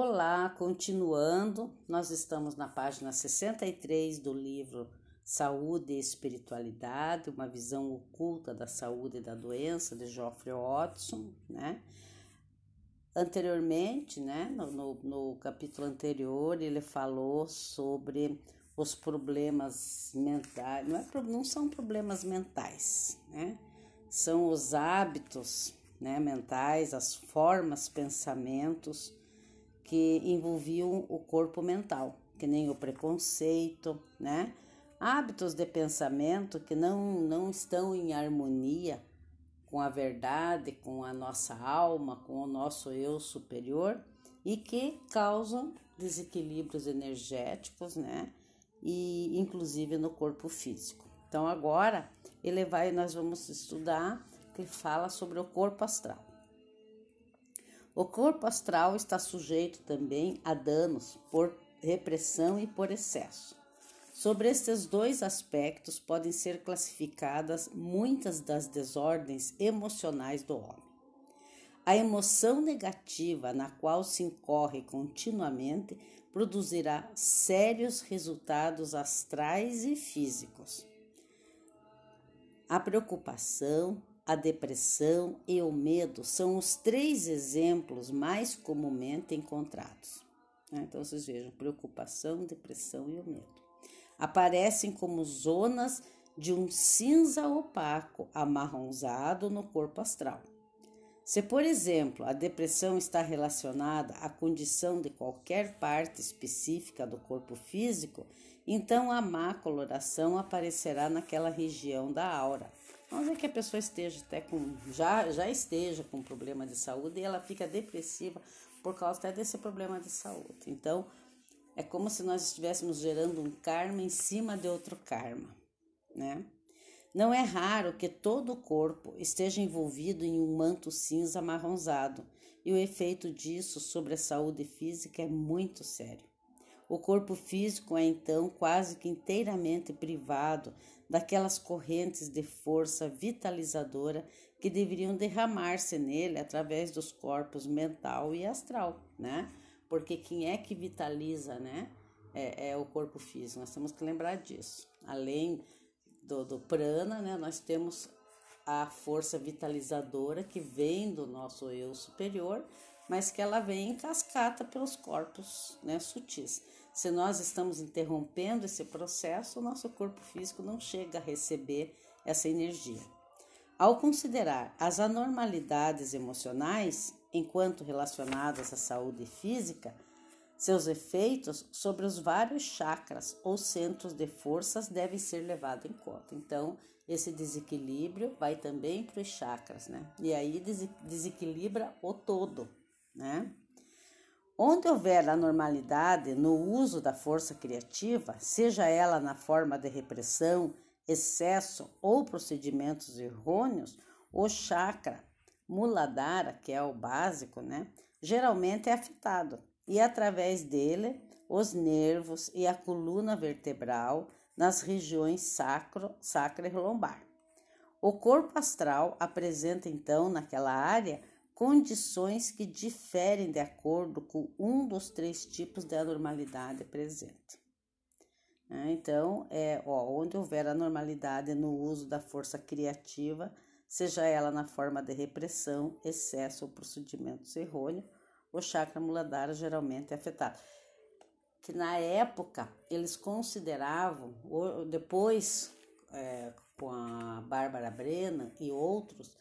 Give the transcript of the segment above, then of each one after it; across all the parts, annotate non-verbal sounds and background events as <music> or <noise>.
Olá, continuando, nós estamos na página 63 do livro Saúde e Espiritualidade, uma visão oculta da saúde e da doença, de Geoffrey Watson, né? Anteriormente, né, no, no, no capítulo anterior, ele falou sobre os problemas mentais, não, é, não são problemas mentais, né? São os hábitos né, mentais, as formas, pensamentos, que envolviam o corpo mental, que nem o preconceito, né? Hábitos de pensamento que não, não estão em harmonia com a verdade, com a nossa alma, com o nosso eu superior e que causam desequilíbrios energéticos, né? E inclusive no corpo físico. Então agora ele vai, nós vamos estudar que fala sobre o corpo astral. O corpo astral está sujeito também a danos por repressão e por excesso. Sobre estes dois aspectos podem ser classificadas muitas das desordens emocionais do homem. A emoção negativa na qual se incorre continuamente produzirá sérios resultados astrais e físicos. A preocupação, a depressão e o medo são os três exemplos mais comumente encontrados. Né? Então, vocês vejam: preocupação, depressão e o medo. Aparecem como zonas de um cinza opaco amarronzado no corpo astral. Se, por exemplo, a depressão está relacionada à condição de qualquer parte específica do corpo físico, então a má coloração aparecerá naquela região da aura Vamos ver que a pessoa esteja até com já já esteja com problema de saúde e ela fica depressiva por causa até desse problema de saúde. Então, é como se nós estivéssemos gerando um karma em cima de outro karma, né? Não é raro que todo o corpo esteja envolvido em um manto cinza amarronzado, e o efeito disso sobre a saúde física é muito sério. O corpo físico é então quase que inteiramente privado daquelas correntes de força vitalizadora que deveriam derramar-se nele através dos corpos mental e astral, né? Porque quem é que vitaliza, né? É, é o corpo físico. Nós temos que lembrar disso. Além do, do prana, né? Nós temos a força vitalizadora que vem do nosso eu superior, mas que ela vem em cascata pelos corpos né, sutis. Se nós estamos interrompendo esse processo, o nosso corpo físico não chega a receber essa energia. Ao considerar as anormalidades emocionais, enquanto relacionadas à saúde física, seus efeitos sobre os vários chakras ou centros de forças devem ser levados em conta. Então, esse desequilíbrio vai também para os chakras, né? E aí desequilibra o todo, né? Onde houver anormalidade no uso da força criativa, seja ela na forma de repressão, excesso ou procedimentos errôneos, o chakra muladhara, que é o básico, né, geralmente é afetado e através dele os nervos e a coluna vertebral nas regiões sacro, sacra e lombar. O corpo astral apresenta então naquela área condições que diferem de acordo com um dos três tipos de anormalidade presente. Né? Então, é, ó, onde houver anormalidade no uso da força criativa, seja ela na forma de repressão, excesso ou procedimentos errôneos, o chakra muladhara geralmente é afetado. Que na época eles consideravam, depois é, com a Bárbara Brennan e outros,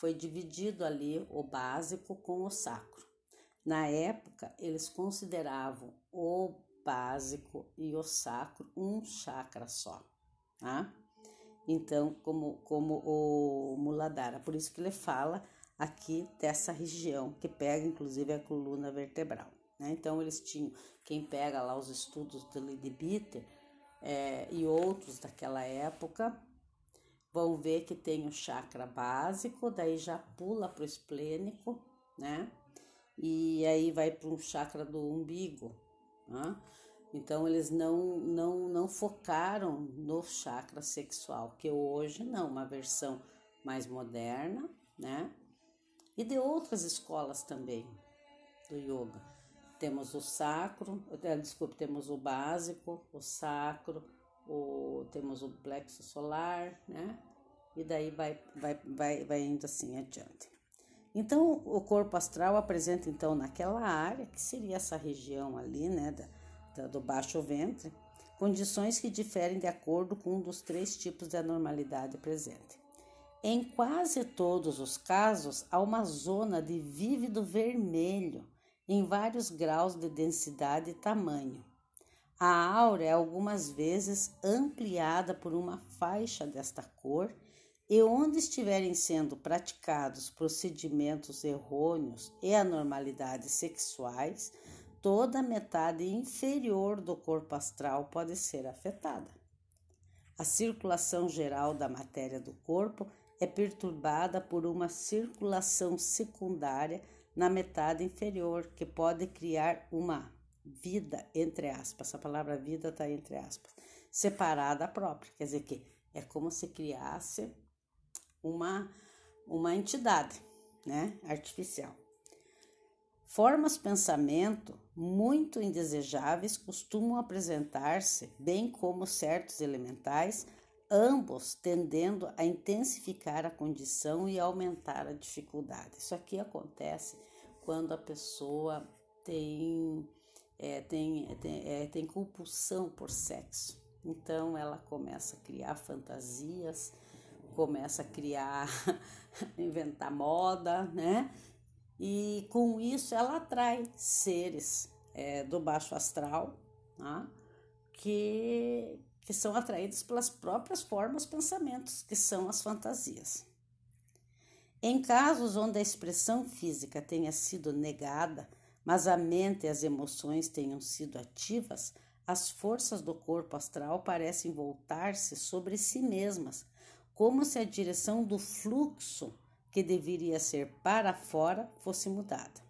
foi dividido ali o básico com o sacro. Na época, eles consideravam o básico e o sacro um chakra só, tá? Então, como, como o Muladhara, por isso que ele fala aqui dessa região, que pega inclusive a coluna vertebral. Né? Então, eles tinham, quem pega lá os estudos do Lady Bitter é, e outros daquela época, vão ver que tem o chakra básico, daí já pula para o esplênico, né? E aí vai para um chakra do umbigo, né? Então eles não, não, não focaram no chakra sexual, que hoje não, uma versão mais moderna, né? E de outras escolas também do yoga. temos o sacro, eh, desculpe, temos o básico, o sacro, o, temos o plexo solar, né? E daí vai, vai, vai, vai indo assim adiante. Então, o corpo astral apresenta, então, naquela área, que seria essa região ali, né, da, da, do baixo ventre, condições que diferem de acordo com um dos três tipos de anormalidade presente. Em quase todos os casos, há uma zona de vívido vermelho em vários graus de densidade e tamanho. A aura é algumas vezes ampliada por uma faixa desta cor, e onde estiverem sendo praticados procedimentos errôneos e anormalidades sexuais, toda a metade inferior do corpo astral pode ser afetada. A circulação geral da matéria do corpo é perturbada por uma circulação secundária na metade inferior, que pode criar uma vida, entre aspas, essa palavra vida está entre aspas, separada própria, quer dizer que é como se criasse uma, uma entidade né, artificial. Formas pensamento muito indesejáveis costumam apresentar-se, bem como certos elementais, ambos tendendo a intensificar a condição e aumentar a dificuldade. Isso aqui acontece quando a pessoa tem, é, tem, tem, é, tem compulsão por sexo. Então ela começa a criar fantasias, começa a criar, <laughs> inventar moda, né? E com isso ela atrai seres é, do baixo astral, tá? que, que são atraídos pelas próprias formas pensamentos, que são as fantasias. Em casos onde a expressão física tenha sido negada, mas a mente e as emoções tenham sido ativas, as forças do corpo astral parecem voltar-se sobre si mesmas, como se a direção do fluxo, que deveria ser para fora, fosse mudada.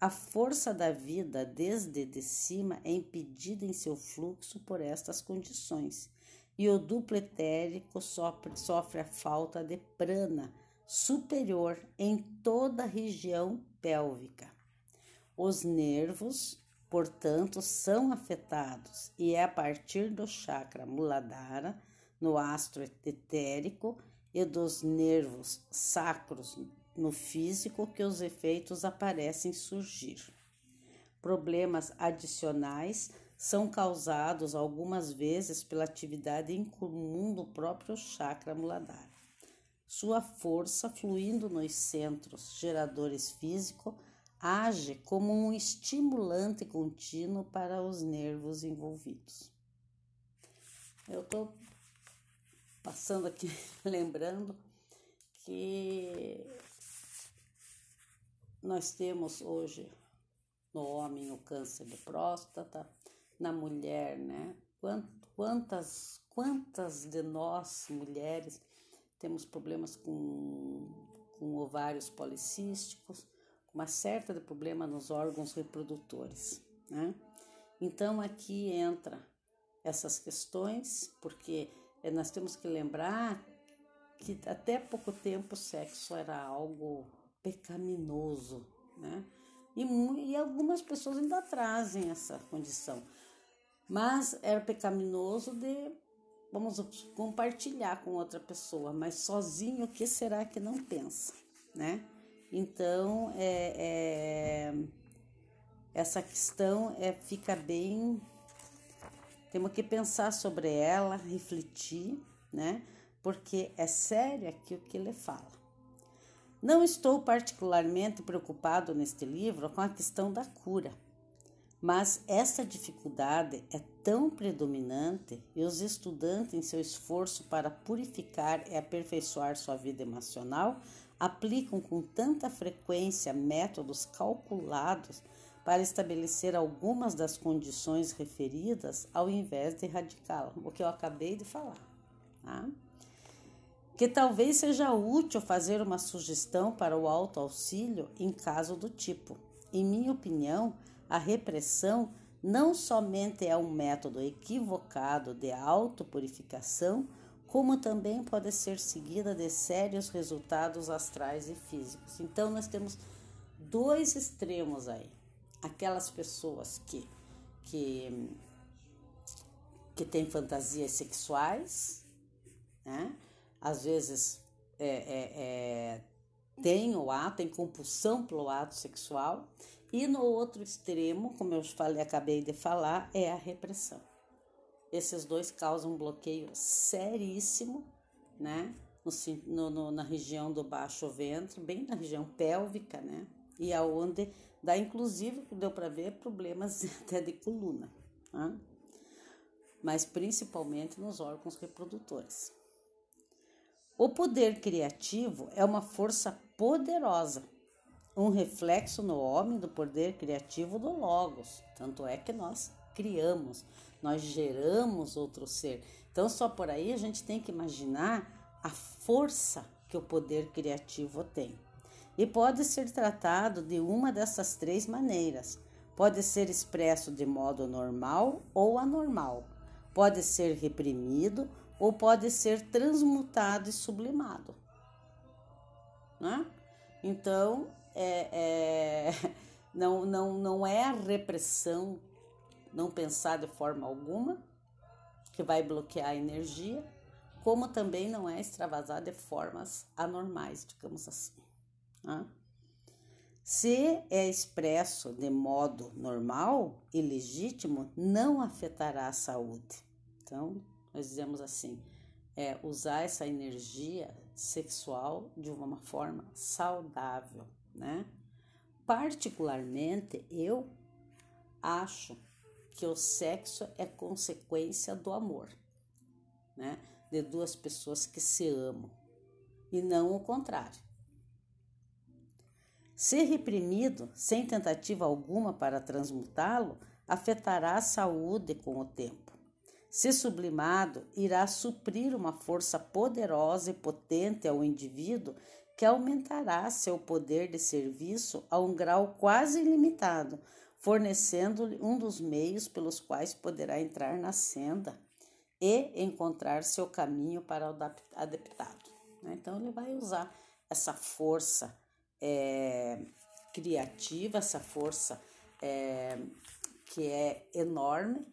A força da vida desde de cima é impedida em seu fluxo por estas condições, e o duplo etérico sofre, sofre a falta de prana superior em toda a região pélvica. Os nervos, portanto, são afetados e é a partir do chakra muladhara, no astro etérico, e dos nervos sacros no físico que os efeitos aparecem surgir. Problemas adicionais são causados algumas vezes pela atividade incomum do próprio chakra muladhara. Sua força, fluindo nos centros geradores físicos, age como um estimulante contínuo para os nervos envolvidos. Eu estou passando aqui, <laughs> lembrando que nós temos hoje no homem o câncer de próstata, na mulher, né? Quantas, quantas de nós mulheres temos problemas com, com ovários policísticos, uma certa de problema nos órgãos reprodutores, né? Então aqui entra essas questões, porque nós temos que lembrar que até pouco tempo o sexo era algo pecaminoso, né? E, e algumas pessoas ainda trazem essa condição. Mas era pecaminoso de, vamos compartilhar com outra pessoa, mas sozinho, o que será que não pensa, né? Então, é, é, essa questão é, fica bem. Temos que pensar sobre ela, refletir, né? Porque é sério aqui o que ele fala. Não estou particularmente preocupado neste livro com a questão da cura, mas essa dificuldade é tão predominante e os estudantes, em seu esforço para purificar e aperfeiçoar sua vida emocional, aplicam com tanta frequência métodos calculados para estabelecer algumas das condições referidas ao invés de erradicá-la, o que eu acabei de falar. Tá? que talvez seja útil fazer uma sugestão para o auxílio em caso do tipo. Em minha opinião, a repressão não somente é um método equivocado de autopurificação, como também pode ser seguida de sérios resultados astrais e físicos. Então, nós temos dois extremos aí. aquelas pessoas que, que, que têm fantasias sexuais, né? às vezes é, é, é, tem o ato, tem compulsão pelo ato sexual, e no outro extremo, como eu falei, acabei de falar, é a repressão. Esses dois causam um bloqueio seríssimo, né? No, no, na região do baixo ventre, bem na região pélvica, né? E aonde dá, inclusive, deu para ver, problemas <laughs> até de coluna, né? mas principalmente nos órgãos reprodutores. O poder criativo é uma força poderosa, um reflexo no homem do poder criativo do Logos. Tanto é que nós criamos, nós geramos outro ser. Então, só por aí a gente tem que imaginar a força que o poder criativo tem. E pode ser tratado de uma dessas três maneiras. Pode ser expresso de modo normal ou anormal. Pode ser reprimido ou pode ser transmutado e sublimado. Né? Então, é, é, <laughs> não, não, não é a repressão, não pensar de forma alguma, que vai bloquear a energia, como também não é extravasar de formas anormais, digamos assim. Né? Se é expresso de modo normal e legítimo, não afetará a saúde. Então, nós dizemos assim, é usar essa energia sexual de uma forma saudável, né? Particularmente, eu acho que o sexo é consequência do amor, né? De duas pessoas que se amam e não o contrário. Se reprimido, sem tentativa alguma para transmutá-lo, afetará a saúde com o tempo. Se sublimado, irá suprir uma força poderosa e potente ao indivíduo que aumentará seu poder de serviço a um grau quase ilimitado, fornecendo-lhe um dos meios pelos quais poderá entrar na senda e encontrar seu caminho para o adaptado. Né? Então, ele vai usar essa força é, criativa, essa força é, que é enorme,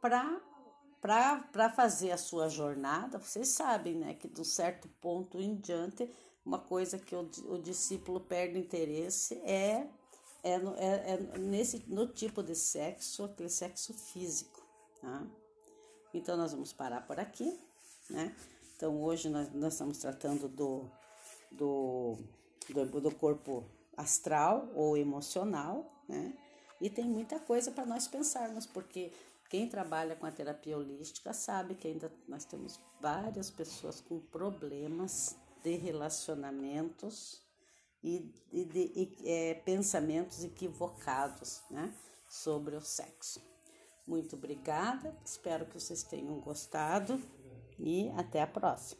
para fazer a sua jornada. Vocês sabem né, que de um certo ponto em diante, uma coisa que o, o discípulo perde interesse é, é, no, é, é nesse, no tipo de sexo, aquele sexo físico. Tá? Então, nós vamos parar por aqui. Né? Então, hoje nós, nós estamos tratando do, do do, do corpo astral ou emocional, né? E tem muita coisa para nós pensarmos, porque quem trabalha com a terapia holística sabe que ainda nós temos várias pessoas com problemas de relacionamentos e, e de e, é, pensamentos equivocados né, sobre o sexo. Muito obrigada, espero que vocês tenham gostado e até a próxima.